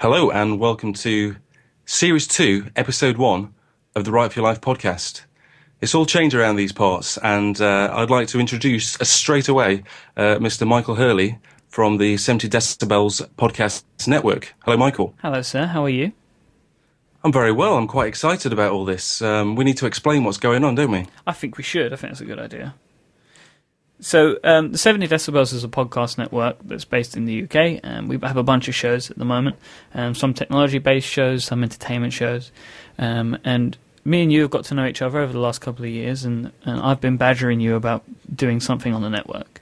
Hello and welcome to Series 2, Episode 1 of the Write for Your Life podcast. It's all changed around these parts, and uh, I'd like to introduce uh, straight away uh, Mr. Michael Hurley from the 70 Decibels Podcast Network. Hello, Michael. Hello, sir. How are you? I'm very well. I'm quite excited about all this. Um, we need to explain what's going on, don't we? I think we should. I think that's a good idea. So, um, the 70 Decibels is a podcast network that's based in the UK, and we have a bunch of shows at the moment. Um, some technology based shows, some entertainment shows. Um, and me and you have got to know each other over the last couple of years, and, and I've been badgering you about doing something on the network.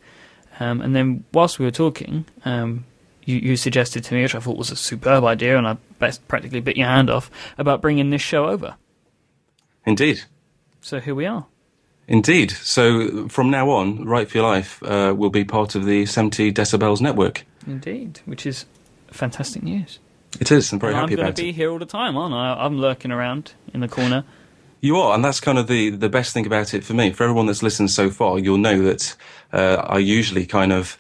Um, and then, whilst we were talking, um, you, you suggested to me, which I thought was a superb idea, and I best practically bit your hand off, about bringing this show over. Indeed. So, here we are. Indeed. So from now on, Write for Your Life uh, will be part of the 70 Decibels network. Indeed, which is fantastic news. It is. I'm very And happy I'm going to be here all the time, aren't I? I'm lurking around in the corner. You are, and that's kind of the, the best thing about it for me. For everyone that's listened so far, you'll know that uh, I usually kind of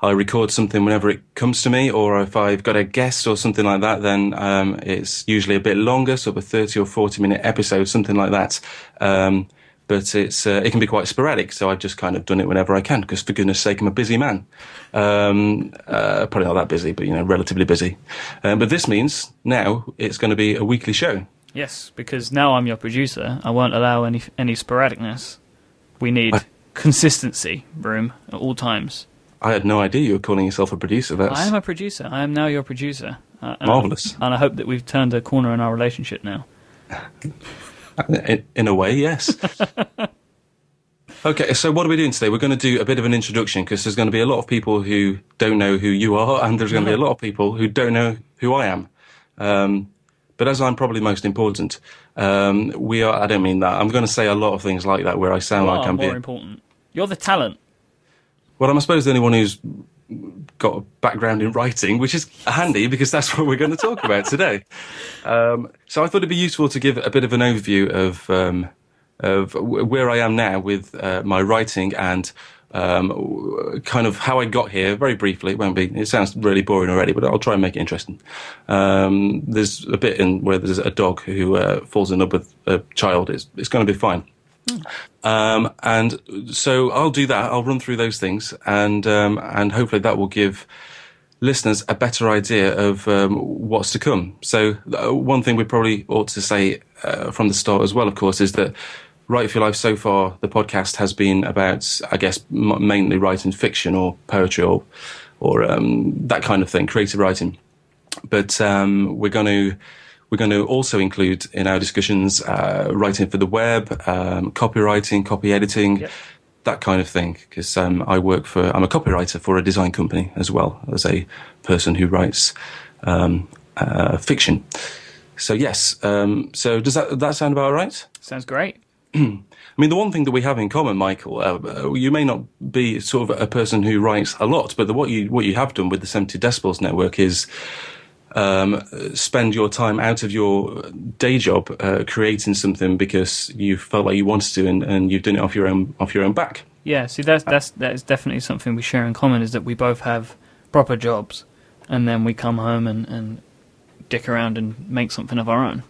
I record something whenever it comes to me, or if I've got a guest or something like that, then um, it's usually a bit longer, sort of a thirty or forty minute episode, something like that. Um, but it's uh, it can be quite sporadic, so I've just kind of done it whenever I can, because for goodness sake, I'm a busy man. Um, uh, probably not that busy, but you know, relatively busy. Um, but this means now it's going to be a weekly show. Yes, because now I'm your producer. I won't allow any any sporadicness. We need I- consistency, room at all times. I had no idea you were calling yourself a producer. That's I am a producer. I am now your producer. Uh, and Marvellous. I, and I hope that we've turned a corner in our relationship now. In, in a way, yes. okay, so what are we doing today? We're going to do a bit of an introduction because there's going to be a lot of people who don't know who you are, and there's going to be a lot of people who don't know who I am. Um, but as I'm probably most important, um, we are. I don't mean that. I'm going to say a lot of things like that where I sound like Far I'm more being. important. You're the talent. Well, I'm I suppose the only one who's got a background in writing, which is handy because that's what we're going to talk about today. Um, so I thought it'd be useful to give a bit of an overview of um, of where I am now with uh, my writing and um, kind of how I got here. Very briefly, it won't be. It sounds really boring already, but I'll try and make it interesting. Um, there's a bit in where there's a dog who uh, falls in love with a child. It's, it's going to be fine. Um, and so I'll do that. I'll run through those things, and um, and hopefully that will give listeners a better idea of um, what's to come. So uh, one thing we probably ought to say uh, from the start as well, of course, is that Write for Your Life so far, the podcast has been about, I guess, m- mainly writing fiction or poetry or or um, that kind of thing, creative writing. But um, we're going to we're going to also include in our discussions uh, writing for the web, um, copywriting, copy editing, Yep. that kind of thing. Because um, I work for, I'm a copywriter for a design company as well as a person who writes um, uh, fiction. So yes, um, so does that that sound about right? Sounds great. I mean, the one thing that we have in common, Michael, uh, uh, you may not be sort of a person who writes a lot, but the, what you what you have done with the 70 Decibels Network is um, spend your time out of your day job uh, creating something because you felt like you wanted to, and, and you've done it off your own off your own back. Yeah, see, that's that's that is definitely something we share in common is that we both have proper jobs, and then we come home and, and dick around and make something of our own.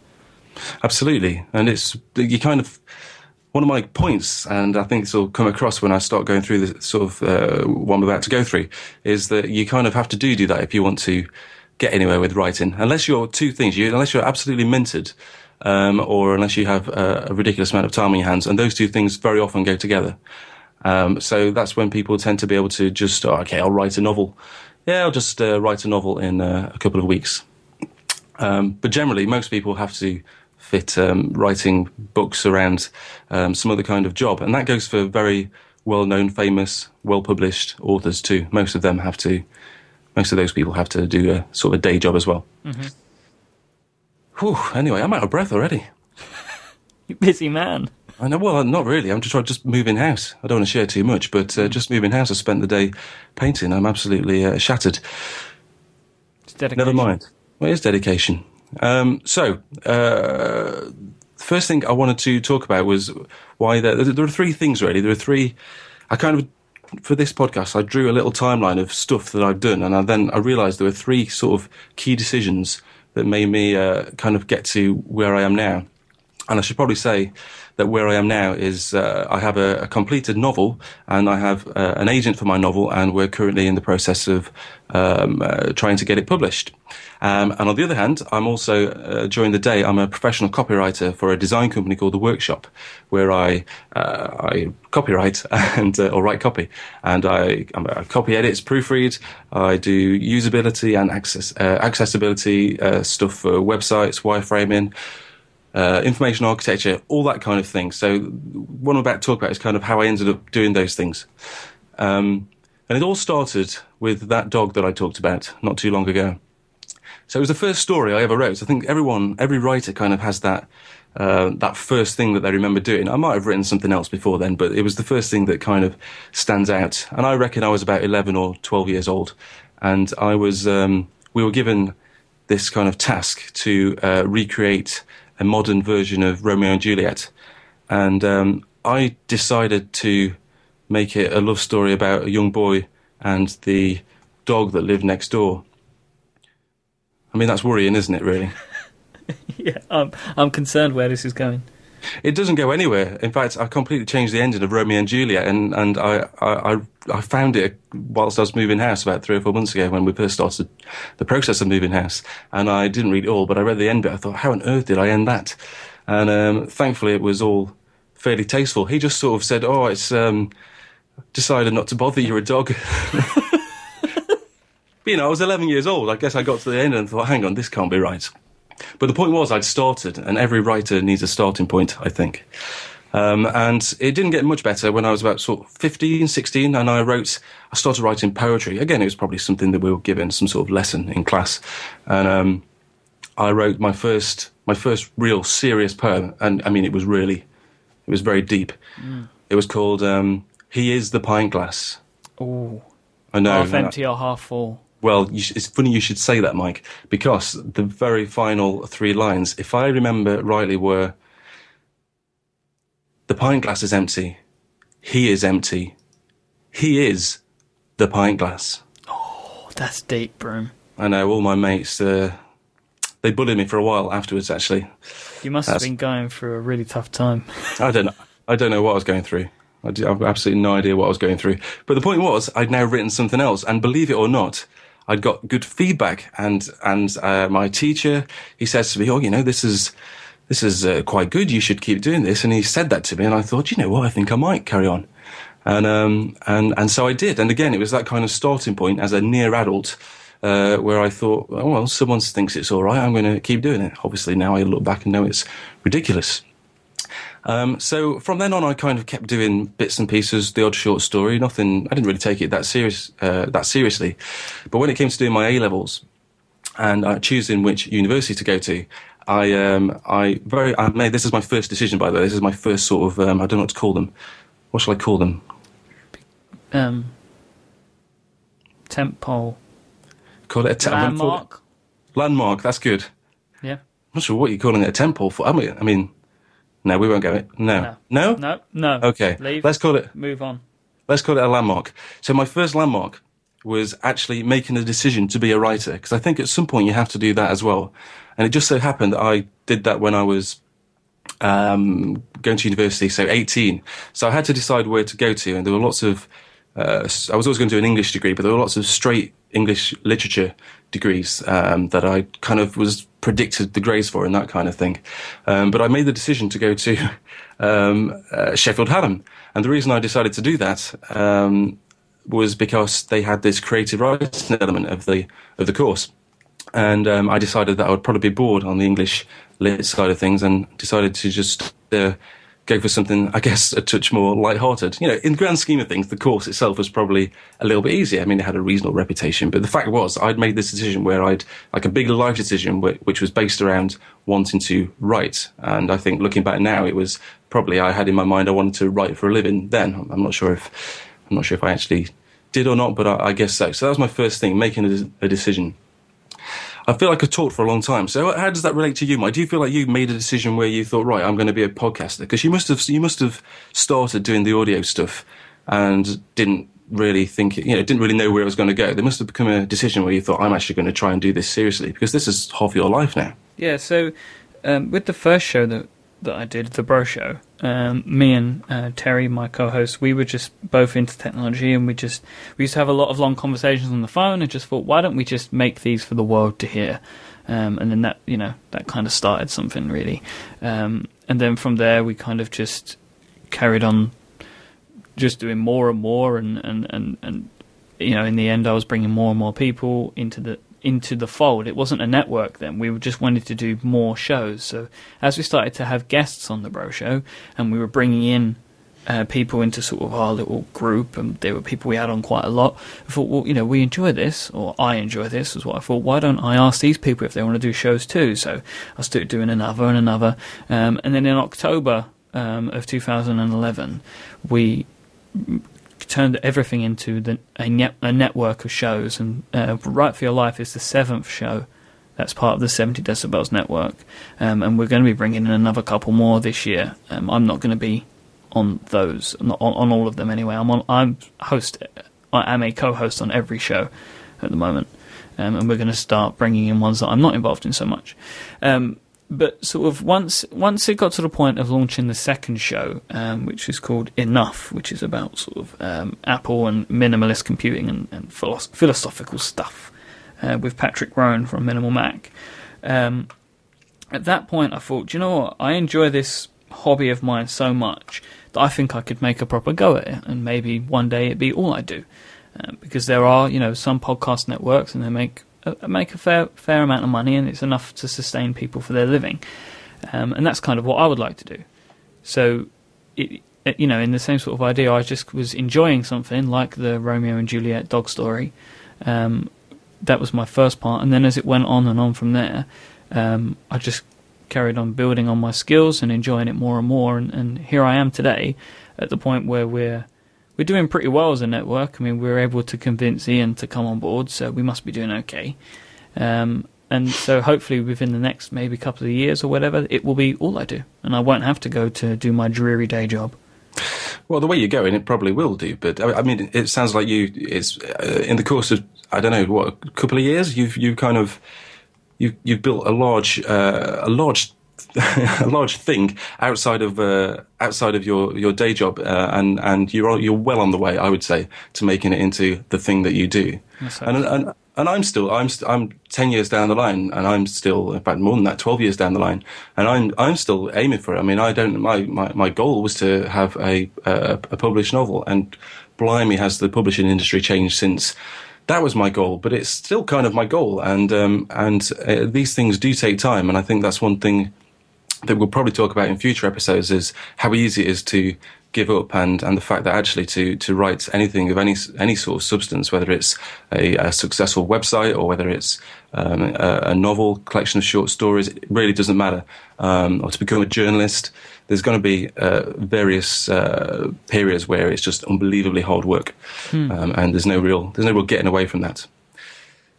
Absolutely, and it's you kind of one of my points, and I think this will come across when I start going through the sort of uh, what I'm about to go through, is that you kind of have to do do that if you want to get anywhere with writing. Unless you're two things, you, unless you're absolutely minted, um, or unless you have a, a ridiculous amount of time on your hands, and those two things very often go together. Um, so that's when people tend to be able to just, oh, okay, I'll write a novel. Yeah, I'll just uh, write a novel in uh, a couple of weeks. Um, but generally, most people have to fit um, writing books around um, some other kind of job, and that goes for very well-known, famous, well-published authors too. Most of them have to. Most of those people have to do a sort of a day job as well. Mhm. Whew, anyway, I'm out of breath already. You busy man. I know. Well, not really. I'm just trying to just moving house. I don't want to share too much, but uh, just moving in house. I spent the day painting. I'm absolutely uh, shattered. It's dedication. Never mind. Well, it is dedication. Um, so, uh, the first thing I wanted to talk about was why there, there are three things really. There are three. I kind of for this podcast, I drew a little timeline of stuff that I've done, and I then I realised there were three sort of key decisions that made me uh, kind of get to where I am now. And I should probably say that where I am now is uh, I have a, a, completed novel and I have uh, an agent for my novel, and we're currently in the process of um, uh, trying to get it published. Um, and on the other hand, I'm also uh, during the day I'm a professional copywriter for a design company called The Workshop, where I uh, I copyright and uh, or write copy, and I, I copy edits, proofread. I do usability and access accessibility stuff for websites, wireframing uh, information architecture, all that kind of thing. So what I'm about to talk about is kind of how I ended up doing those things. Um, and it all started with that dog that I talked about not too long ago. So it was the first story I ever wrote. I think everyone, every writer kind of has that, uh, that first thing that they remember doing. I might have written something else before then, but it was the first thing that kind of stands out. And I reckon I was about 11 or 12 years old. And I was, um, we were given this kind of task to uh, recreate a modern version of Romeo and Juliet. And um, I decided to make it a love story about a young boy and the dog that lived next door. I mean, that's worrying, isn't it, really? yeah, I'm, I'm concerned where this is going. It doesn't go anywhere. In fact, I completely changed the ending of Romeo and Juliet, and, and I, I, I found it whilst I was moving house about three or four months ago when we first started the process of moving house. And I didn't read it all, but I read the end bit. I thought, how on earth did I end that? And um, thankfully, it was all fairly tasteful. He just sort of said, "Oh, it's um, decided not to bother. You're a dog." you know, I was 11 years old. I guess I got to the end and thought, "Hang on, this can't be right." But the point was, I'd started, and every writer needs a starting point, I think. Um, and it didn't get much better when I was about sort of 15, 16, and I wrote, I started writing poetry. Again, it was probably something that we were given, some sort of lesson in class. And um, I wrote my first, my first real serious poem, and I mean, it was really, it was very deep. Mm. It was called um, "He Is the Pint Glass." Oh, I know. Half empty or half full. Well, it's funny you should say that, Mike, because the very final three lines, if I remember rightly, were The pint glass is empty. He is empty. He is the pint glass. Oh, that's deep, Broome. I know, all my mates, uh, they bullied me for a while afterwards, actually. You must that's, have been going through a really tough time. I don't know. I don't know what I was going through. I have absolutely no idea what I was going through. But the point was, I'd now written something else, and believe it or not, I'd got good feedback, and and uh, my teacher he says to me, "Oh, you know, this is." This is uh, quite good. You should keep doing this. And he said that to me, and I thought, you know what? I think I might carry on. And um, and and so I did. And again, it was that kind of starting point as a near adult, uh, where I thought, oh, well, someone thinks it's all right. I'm going to keep doing it. Obviously, now I look back and know it's ridiculous. Um, so from then on, I kind of kept doing bits and pieces, the odd short story. Nothing. I didn't really take it that serious, uh, that seriously. But when it came to doing my A levels and uh, choosing which university to go to, I, um, I very, I made this is my first decision. By the way, this is my first sort of, um, I don't know what to call them. What shall I call them? Um, temp pole. Call it a temp landmark. Landmark. That's good. Yeah. I'm not sure what you're calling it a temple for. I mean, I mean no, we won't go it. No. No? No, no. Okay. Leave. Let's call it. Move on. Let's call it a landmark. So my first landmark was actually making a decision to be a writer because I think at some point you have to do that as well. And it just so happened that I did that when I was um, going to university, so 18. So I had to decide where to go to, and there were lots of. Uh, I was always going to do an English degree, but there were lots of straight English literature degrees um, that I kind of was predicted the grades for and that kind of thing. Um, but I made the decision to go to um, uh, Sheffield Hallam. And the reason I decided to do that um, was because they had this creative writing element of the, of the course. And um, I decided that I would probably be bored on the English lit side of things and decided to just uh, go for something, I guess, a touch more light-hearted. You know, in the grand scheme of things, the course itself was probably a little bit easier. I mean, it had a reasonable reputation, but the fact was, I'd made this decision where I'd like a big life decision, which was based around wanting to write. And I think, looking back now, it was probably I had in my mind I wanted to write for a living. Then I'm not sure if I'm not sure if I actually did or not, but I, I guess so. So that was my first thing, making a, a decision. I feel like I've talked for a long time. So how does that relate to you, Mike? Do you feel like you made a decision where you thought, right, I'm going to be a podcaster? Because you must have you must have started doing the audio stuff and didn't really think, you know, didn't really know where it was going to go. There must have become a decision where you thought, I'm actually going to try and do this seriously because this is half your life now. Yeah, so um, with the first show that that I did, the Bro Show, um, me and uh, Terry, my co-host, we were just both into technology, and we just we used to have a lot of long conversations on the phone, and just thought, why don't we just make these for the world to hear? Um, and then that you know that kind of started something really, um, and then from there we kind of just carried on, just doing more and more, and and and, and you know in the end I was bringing more and more people into the into the fold. It wasn't a network then. We just wanted to do more shows. So as we started to have guests on the Bro Show, and we were bringing in uh, people into sort of our little group, and there were people we had on quite a lot. I thought, well, you know, we enjoy this, or I enjoy this, is what I thought. Why don't I ask these people if they want to do shows too? So I started doing another and another, um, and then in October um, of 2011, we turned everything into the, a, a network of shows, and uh, Write for Your Life is the seventh show that's part of the 70 Decibels network, um, and we're going to be bringing in another couple more this year. Um, I'm not going to be on those, not on, on, all of them anyway. I'm on, I'm host, I am a co-host on every show at the moment, um, and we're going to start bringing in ones that I'm not involved in so much. Um, but sort of once once it got to the point of launching the second show, um, which is called Enough, which is about sort of um, Apple and minimalist computing and, and philosophical stuff, uh, with Patrick Rhone from Minimal Mac. Um, at that point, I thought, you know what? I enjoy this hobby of mine so much that I think I could make a proper go at it, and maybe one day it be all I do. Uh, because there are, you know, some podcast networks, and they make make a fair fair amount of money, and it's enough to sustain people for their living. Um, and that's kind of what I would like to do. So, it, you know, in the same sort of idea, I just was enjoying something like the Romeo and Juliet dog story. Um, that was my first part, and then as it went on and on from there, um, I just carried on building on my skills and enjoying it more and more. And, and here I am today, at the point where we're we're doing pretty well as a network. I mean, we were able to convince Iain to come on board, so we must be doing okay. Um, and so hopefully within the next maybe couple of years or whatever, it will be all I do, and I won't have to go to do my dreary day job. Well, the way you're going, it probably will do. But I mean, it sounds like you. It's uh, in the course of I don't know what a couple of years. You've you kind of you you've built a large uh, a large a large thing outside of uh, outside of your, your day job, uh, and and you're you're well on the way, I would say, to making it into the thing that you do. And, and and I'm still I'm st- I'm ten years down the line, and I'm still in fact more than that, twelve years down the line, and I'm I'm still aiming for it. I mean, I don't my my, my goal was to have a, a a published novel, and blimey, has the publishing industry changed since that was my goal, but it's still kind of my goal. And um, and uh, these things do take time, and I think that's one thing that we'll probably talk about in future episodes is how easy it is to give up and, and the fact that actually to, to write anything of any any sort of substance, whether it's a, a successful website or whether it's um, a, a, novel collection of short stories, it really doesn't matter. Um, or to become a journalist, there's going to be uh, various uh, periods where it's just unbelievably hard work, hmm. um, and there's no real there's no real getting away from that.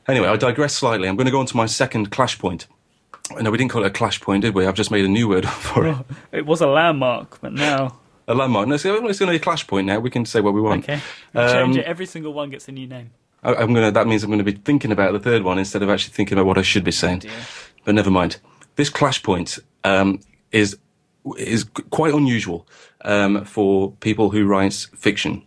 Anyway, I digress slightly. I'm going to go on to my second clash point. No, we didn't call it a clash point, did we? I've just made a new word for it. It was a landmark, but now a landmark. No, it's going to be a clash point now. We can say what we want. Okay, um, change it. Every single one gets a new name. I, am gonna. That means I'm going to be thinking about the third one instead of actually thinking about what I should be saying. Oh but never mind. This clash point um, is is quite unusual um, for people who write fiction.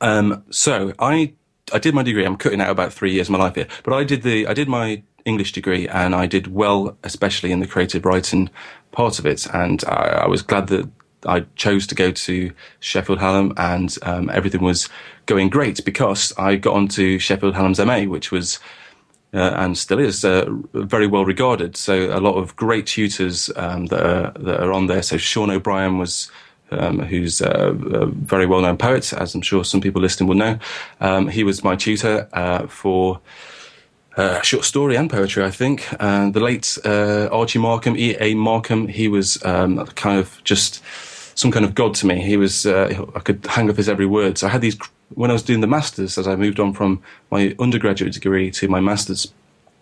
Um, so I I did my degree. I'm cutting out about three years of my life here, but I did the I did my English degree, and I did well, especially in the creative writing part of it. And I, I was glad that I chose to go to Sheffield Hallam, and um, everything was going great because I got onto Sheffield Hallam's MA, which was uh, and still is uh, very well regarded. So a lot of great tutors um, that are that are on there. So Sean O'Brien was. Um, who's a, a, very well-known poet, as I'm sure some people listening will know. Um, he was my tutor uh, for uh, short story and poetry, I think. And the late uh, Archie Markham, E. A. Markham, he was um, kind of just some kind of god to me. He was, uh, I could hang up his every word. So I had these, when I was doing the masters, as I moved on from my undergraduate degree to my masters,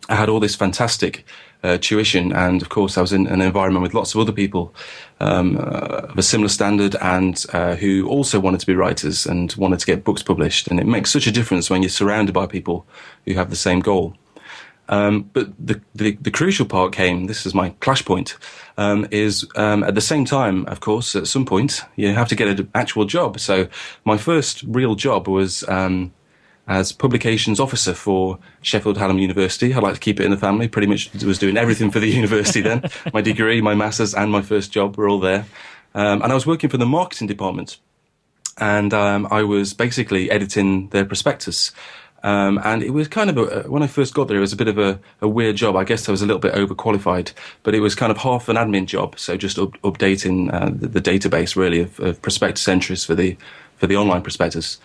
I had all this fantastic uh, tuition, and of course, I was in an environment with lots of other people um, uh, of a similar standard and uh, who also wanted to be writers and wanted to get books published. And it makes such a difference when you're surrounded by people who have the same goal. Um, but the, the, the crucial part came. This is my clash point. Um, is um, at the same time, of course, at some point you have to get an actual job. So my first real job was um, as publications officer for Sheffield Hallam University. I like to keep it in the family. Pretty much was doing everything for the university then. My degree, my masters, and my first job were all there. Um, and I was working for the marketing department, and um, I was basically editing their prospectus. Um, and it was kind of a, when I first got there, it was a bit of a, a, weird job. I guess I was a little bit overqualified, but it was kind of half an admin job. So just up, updating uh, the, the, database really of, of prospectus entries for the for the online prospectus.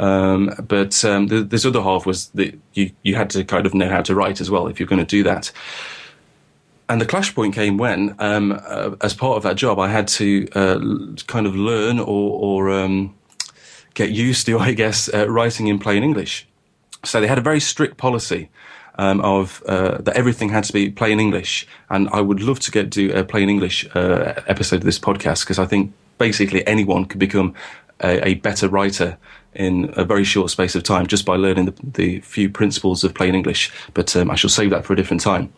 Um, but um, the, this other half was that you, you had to kind of know how to write as well if you're going to do that. And the clash point came when, um, uh, as part of that job, I had to uh, kind of learn or, or um, get used to, I guess, uh, writing in plain English. So they had a very strict policy um, of uh, that everything had to be plain English, and I would love to get to a plain English uh, episode of this podcast because I think basically anyone could become a, a, better writer in a very short space of time just by learning the, the few principles of plain English. But um, I shall save that for a different time.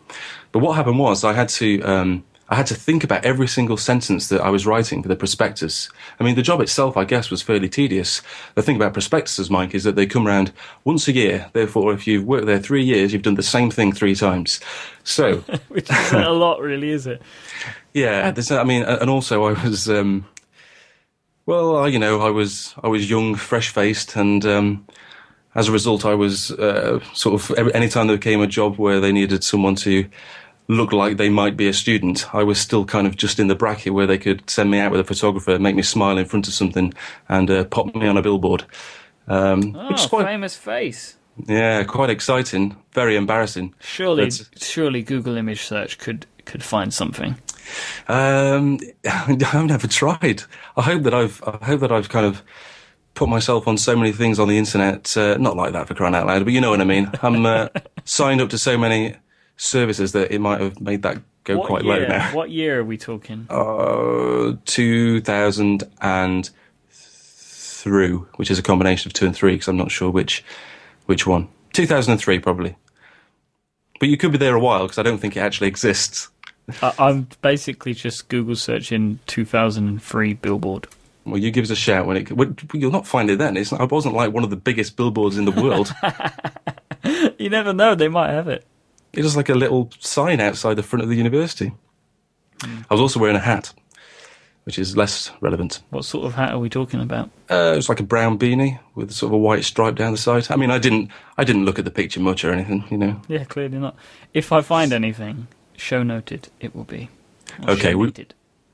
But what happened was I had to um, I had to think about every single sentence that I was writing for the prospectus. I mean, the job itself, I guess, was fairly tedious. The thing about prospectuses, Mike, is that they come around once a year. Therefore, if you've worked there three years, you've done the same thing three times. So, which isn't a lot, really, is it? Yeah, I mean, and also I was. Um, well, you know, I was I was young, fresh faced, and um, as a result, I was uh, sort of every, anytime there came a job where they needed someone to look like they might be a student, I was still kind of just in the bracket where they could send me out with a photographer, make me smile in front of something, and uh, pop me on a billboard. Um, oh, quite, famous face. Yeah, quite exciting. Very embarrassing. Surely, but, surely Google image search could could find something. Um, I've never tried. I hope that I've I hope that I've kind of put myself on so many things on the internet. Uh, not like that for crying out loud, but you know what I mean. I'm uh, signed up to so many services that it might have made that go what quite year? low now. What year are we talking? Uh, 2000 and through, which is a combination of two and three, because I'm not sure which which one. 2003 probably. But you could be there a while because I don't think it actually exists. I'm basically just Google searching 2003 billboard. Well, you give us a shout when it. You'll not find it then. It's, I wasn't like one of the biggest billboards in the world. you never know; they might have it. It was like a little sign outside the front of the university. Mm. I was also wearing a hat, which is less relevant. What sort of hat are we talking about? Uh, it was like a brown beanie with sort of a white stripe down the side. I mean, I didn't, I didn't look at the picture much or anything, you know. Yeah, clearly not. If I find anything, show noted it will be. Okay, we,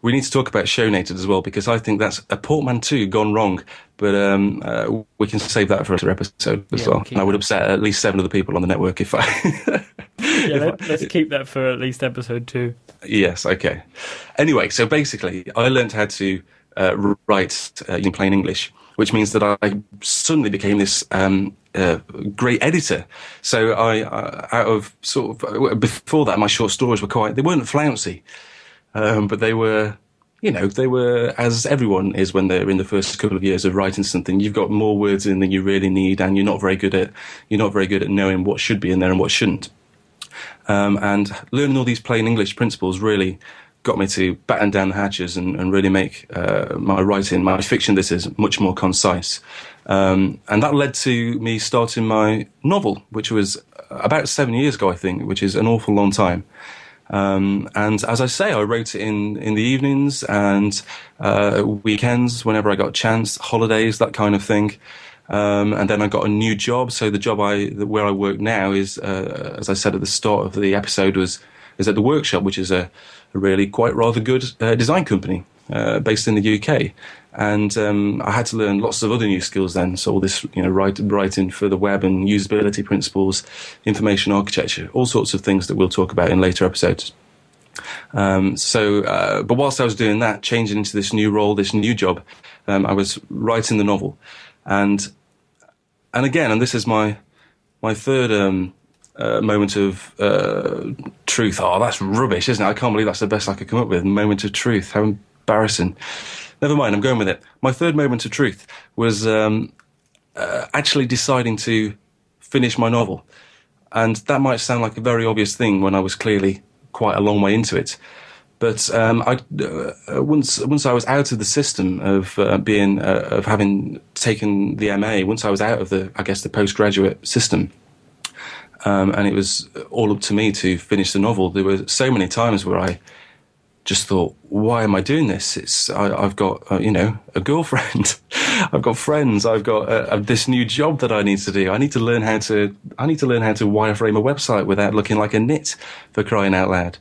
we need to talk about show noted as well because I think that's a portmanteau gone wrong. But um, uh, we can save that for another episode as yeah, well. And I would upset at least seven other people on the network if I. yeah, let, us keep that for at least episode two. Yes. Okay. Anyway, so basically, I learned how to uh, write uh, in plain English, which means that I suddenly became this um, uh, great editor. So I, uh, out of sort of uh, before that, my short stories were quite they weren't flouncy, um, but they were. You know, they were as everyone is when they're in the first couple of years of writing something. You've got more words in than you really need, and you're not very good at you're not very good at knowing what should be in there and what shouldn't. Um, and learning all these plain English principles really got me to batten down the hatches and, and really make uh, my writing, my fiction, this is much more concise. Um, and that led to me starting my novel, which was about seven years ago, I think, which is an awful long time. Um, and as I say, I wrote it in, in the evenings and uh, weekends whenever I got a chance, holidays, that kind of thing. Um, and then I got a new job. So the job I where I work now is, uh, as I said at the start of the episode, was is at the workshop, which is a, a really quite rather good uh, design company uh, based in the UK. And um, I had to learn lots of other new skills then. So all this, you know, write, writing for the web and usability principles, information architecture, all sorts of things that we'll talk about in later episodes. Um, so, uh, but whilst I was doing that, changing into this new role, this new job, um, I was writing the novel, and and again, and this is my my third um, uh, moment of uh, truth. Oh, that's rubbish, isn't it? I can't believe that's the best I could come up with. Moment of truth. How embarrassing. Never mind, I'm going with it. My third moment of truth was um, uh, actually deciding to finish my novel. And that might sound like a very obvious thing when I was clearly quite a long way into it. But um, I, uh, once once I was out of the system of uh, being uh, of having taken the MA, once I was out of the I guess the postgraduate system, um, and it was all up to me to finish the novel. There were so many times where I just thought, why am I doing this? It's I, have got uh, you know a girlfriend, I've got friends, I've got uh, this new job that I need to do. I need to learn how to I need to learn how to wireframe a website without looking like a nit for crying out loud.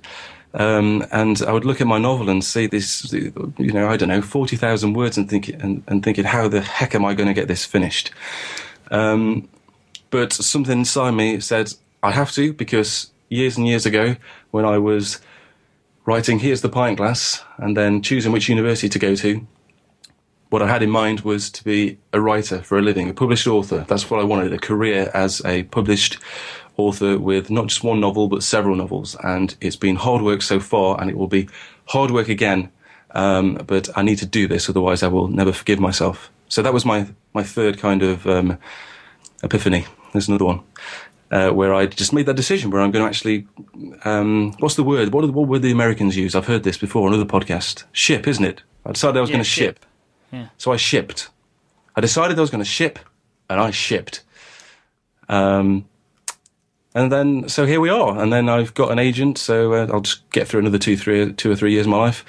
Um, and I would look at my novel and see this, you know, I don't know, forty thousand words, and think and, and thinking, how the heck am I going to get this finished? Um, but something inside me said I have to because years and years ago, when I was writing here's the pint glass and then choosing which university to go to. What i had in mind was to be a writer for a living a published author. That's what i wanted a career as a published author with not just one novel but several novels. And it's been hard work so far and it will be hard work again. Um, but i need to do this otherwise i will never forgive myself. So that was my, my third kind of um, epiphany. There's another one uh, where I just made that decision where I'm going to actually, um, what's the word? What, what word the Americans use? I've heard this before on other podcast. Ship, isn't it? I decided I was Yeah, going to ship. ship. Yeah. So I shipped. I decided I was going to ship, and I shipped. Um, and then, so here we are. And then I've got an agent, so uh, I'll just get through another two, three, two or three years of my life.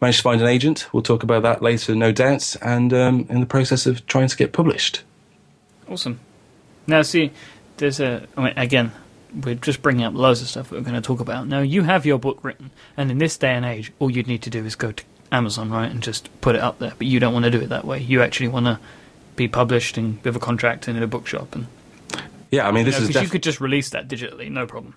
Managed to find an agent. We'll talk about that later, no doubt. And um, in the process of trying to get published. Awesome. Now, see, there's a. I mean, again, we're just bringing up loads of stuff that we're going to talk about. Now, you have your book written, and in this day and age, all you'd need to do is go to Amazon, right, and just put it up there. But you don't want to do it that way. You actually want to be published and with a contract and in a bookshop, and Yeah, I mean, this because is you, could just release that digitally, no problem.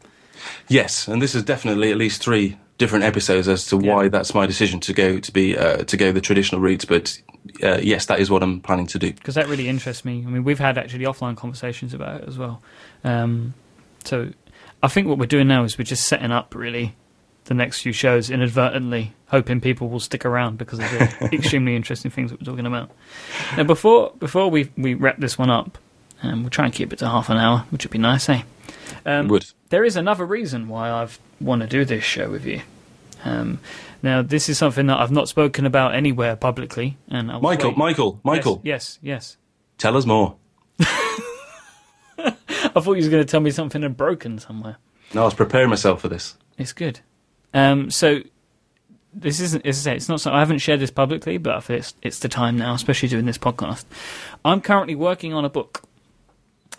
Yes, and this is definitely at least three different episodes as to why that's my decision to go to be uh, to go the traditional route. But uh, yes, that is what I'm planning to do. because that really interests me. I mean, we've had actually offline conversations about it as well. Um, so I think what we're doing now is we're just setting up really the next few shows inadvertently, hoping people will stick around because of the extremely interesting things that we're talking about. Now, before before we we wrap this one up, um, we'll try and keep it to half an hour, which would be nice, eh? Um, Would there is another reason why I've want to do this show with you. Um, now, this is something that I've not spoken about anywhere publicly, and I Michael, waiting- Michael, Michael, Yes, yes, yes. tell us more. I thought you was going to tell me something had broken somewhere. No, I was preparing myself for this. It's good. Um, so this isn't. As I say, it's not. So I haven't shared this publicly, but I feel it's it's the time now, especially doing this podcast. I'm currently working on a book.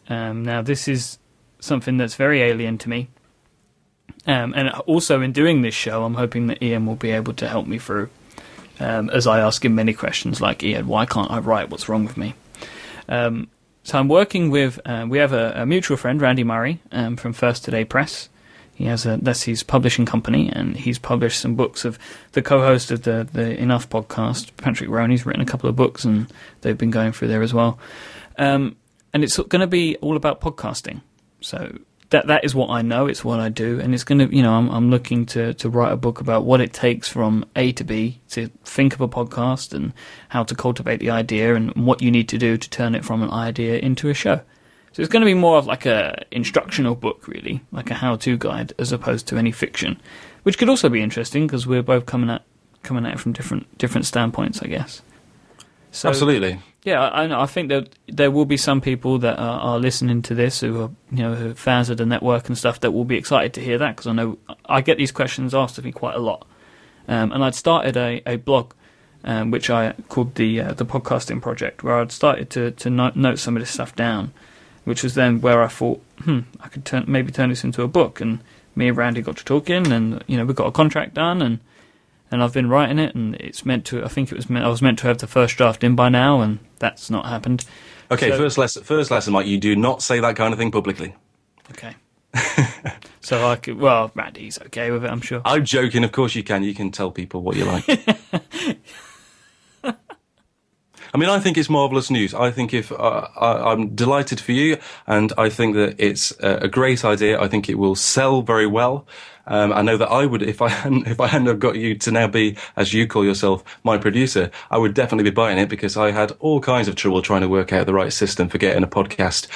Um, now, this is something that's very alien to me. Um, and also, in doing this show, I'm hoping that Iain will be able to help me through. Um, as I ask him many questions, like Iain, why can't I write? What's wrong with me? Um, so I'm working with. Uh, we have a, a mutual friend, Randy Murray, um, from First Today Press. He has a that's his publishing company, and he's published some books of the co-host of the the Enough podcast, Patrick Rhone's written a couple of books, and they've been going through there as well. Um, and it's going to be all about podcasting. So that that is what I know. It's what I do, and it's going to you know I'm I'm looking to to write a book about what it takes from A to B to think of a podcast and how to cultivate the idea and what you need to do to turn it from an idea into a show. So it's going to be more of like a instructional book, really, like a how-to guide, as opposed to any fiction, which could also be interesting because we're both coming at coming at it from different different standpoints, I guess. So, Absolutely. Yeah, I, I think that there will be some people that are, are listening to this who are, you know, who are fans of the network and stuff that will be excited to hear that because I know I get these questions asked of me quite a lot. Um, and I'd started a, a blog, um, which I called the uh, the podcasting project, where I'd started to to note, some of this stuff down, which was then where I thought, hmm, I could turn maybe turn this into a book. And me and Randy got to talking, and you know, we got a contract done, and and I've been writing it, and it's meant to. I think it was meant. I was meant to have the first draft in by now, and that's not happened. Okay, So- first lesson. First lesson, Mike. You do not say that kind of thing publicly. Okay. so I could. Well, Randy's okay with it, I'm sure. I'm joking. Of course you can. You can tell people what you like. I mean, I think it's marvelous news. I think if uh, I, I'm delighted for you, and I think that it's a, a great idea. I think it will sell very well. Um, I know that I would, if I hadn't, if I hadn't have got you to now be, as you call yourself, my producer, I would definitely be buying it because I had all kinds of trouble trying to work out the right system for getting a podcast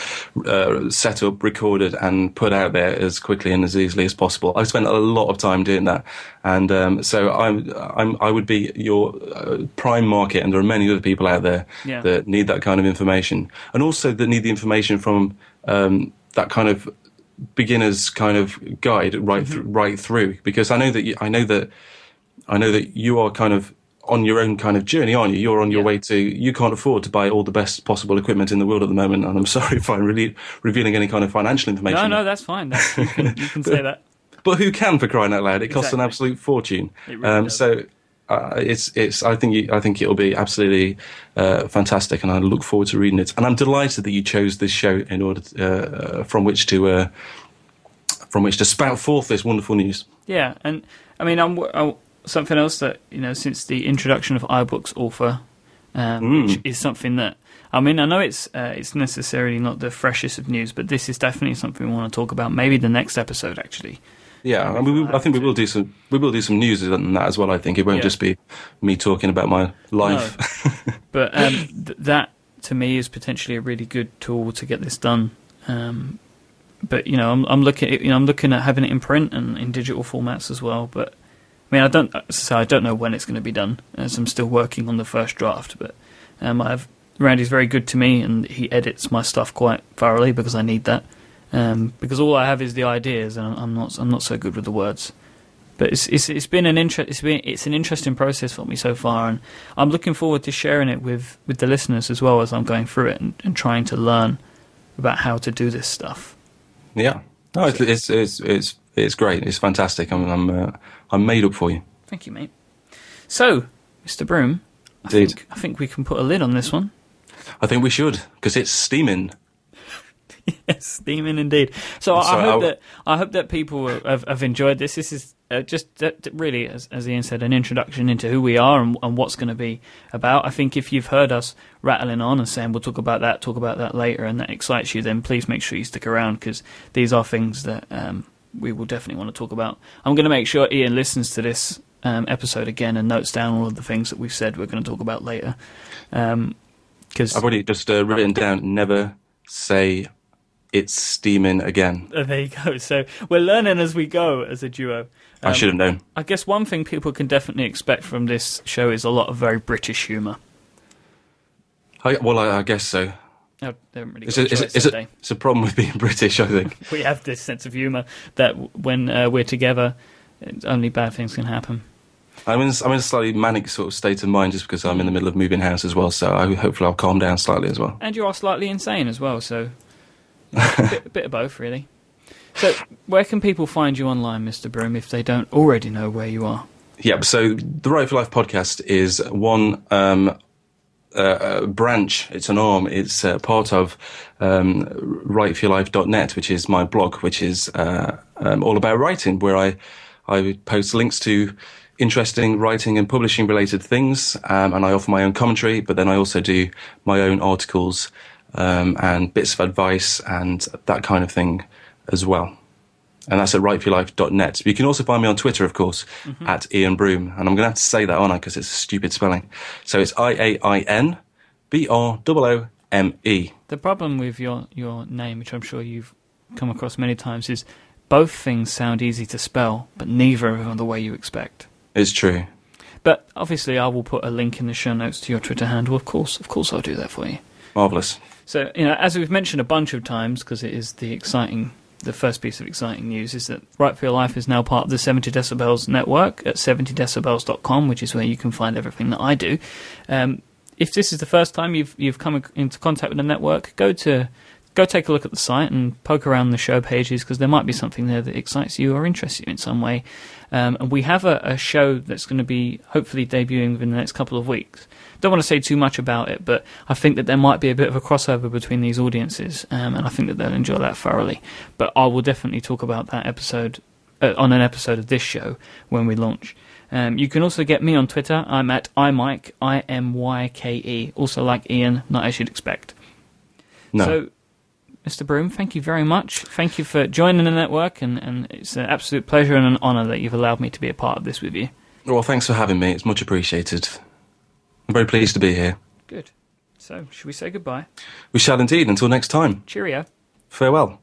uh, set up, recorded, and put out there as quickly and as easily as possible. I spent a lot of time doing that, and um, so I'm, I'm, I would be your uh, prime market, and there are many other people out there Yeah. that need that kind of information, and also that need the information from um, that kind of beginner's kind of guide right Mm-hmm. through, right through because I know that you, I know that I know that you are kind of on your own kind of journey, aren't you? You're on your Yeah. way to. You can't afford to buy all the best possible equipment in the world at the moment, and I'm sorry if I'm really revealing any kind of financial information. No, no, that's fine. That's, you, can, you can say that. But who can for crying out loud? It costs an absolute fortune. It really um, does. so uh, it's it's. I think you, I think it'll be absolutely uh, fantastic, and I look forward to reading it. And I'm delighted that you chose this show in order to, uh, from which to uh, from which to spout forth this wonderful news. Yeah, and I mean, I'm, i something else that you know since the introduction of iBooks Author, um, Mm. which is something that I mean, I know it's uh, it's necessarily not the freshest of news, but this is definitely something we want to talk about. Maybe the next episode, actually. Yeah, I mean, we, I think we will do some we will do some news on that as well. I think it won't Yeah. just be me talking about my life. But um, th- that to me is potentially a really good tool to get this done. Um, but you know, I'm, I'm looking, at, you know, I'm looking at having it in print and in digital formats as well. But I mean, I don't, so I don't know when it's going to be done, as I'm still working on the first draft. But um, I've Randy's very good to me, and he edits my stuff quite thoroughly because I need that. Um, because all I have is the ideas, and I'm not, I'm not so good with the words. But it's it's it's been an interest it's been it's an interesting process for me so far, and I'm looking forward to sharing it with, with the listeners as well as I'm going through it and, and trying to learn about how to do this stuff. yeah, no, it's it's it's it's, it's great. It's fantastic. I'm I'm uh, I'm made up for you. Thank you, mate. So, Mr. Broome, I Indeed. think, I think we can put a lid on this one. I think we should because it's steaming. yes, steaming indeed. So I, So I hope I'll- that I hope that people have, have enjoyed this. This is uh, just uh, t- really, as, as Iain said, an introduction into who we are and, and what's going to be about. I think if you've heard us rattling on and saying we'll talk about that, talk about that later, and that excites you, then please make sure you stick around because these are things that um, we will definitely want to talk about. I'm going to make sure Iain listens to this um, episode again and notes down all of the things that we've said we're going to talk about later. Because I've already just uh, written down. Never say it's steaming again. There you go. So we're learning as we go as a duo. I Um, should have known. I guess one thing people can definitely expect from this show is a lot of very British humour. I, well, I, I guess so. They haven't really It's got a, a it's, a, it's, a, it's a problem with being British, I think. We have this sense of humour that when uh, we're together, only bad things can happen. I'm in, I'm in a slightly manic sort of state of mind just because I'm in the middle of moving house as well. So I, hopefully I'll calm down slightly as well. And you are slightly insane as well, so bit, bit of both, really. So, where can people find you online, Mr. Broome, if they don't already know where you are? Yeah, so the Write for Life podcast is one um, uh, uh, branch, it's an arm, it's uh, part of um, writeforyourlife.net, which is my blog, which is uh, um, all about writing, where I, I post links to interesting writing and publishing related things, um, and I offer my own commentary, but then I also do my own articles um, and bits of advice and that kind of thing as well and that's at writeforyourlife.net. You can also find me on Twitter, of course, at Iain Broome, and I'm going to have to say that, aren't I? Because it's a stupid spelling. So it's I A I N B R O O M E. The problem with your, your name, which I'm sure you've come across many times, is both things sound easy to spell, but neither of them are the way you expect. It's true. But obviously, I will put a link in the show notes to your Twitter handle. Of course, of course, I'll do that for you. Marvelous. So, you know, as we've mentioned a bunch of times, because it is the exciting, the first piece of exciting news is that Write for Your Life is now part of the 70 Decibels network at 70decibels.com, which is where you can find everything that I do. Um, if this is the first time you've you've come into contact with the network, go to go take a look at the site and poke around the show pages because there might be something there that excites you or interests you in some way. Um, and we have a, a show that's going to be hopefully debuting within the next couple of weeks. Don't want to say too much about it, but I think that there might be a bit of a crossover between these audiences, um, and I think that they'll enjoy that thoroughly. But I will definitely talk about that episode uh, on an episode of this show when we launch. Um, you can also get me on Twitter. I'm at imyke, I M Y K E. Also like Iain, not as you'd expect. No. So, Mr. Broome, thank you very much. Thank you for joining the network, and, and it's an absolute pleasure and an honour that you've allowed me to be a part of this with you. well, thanks for having me. It's much appreciated. I'm very pleased to be here. Good. So, should we say goodbye? We shall indeed. Until next time. Cheerio. Farewell.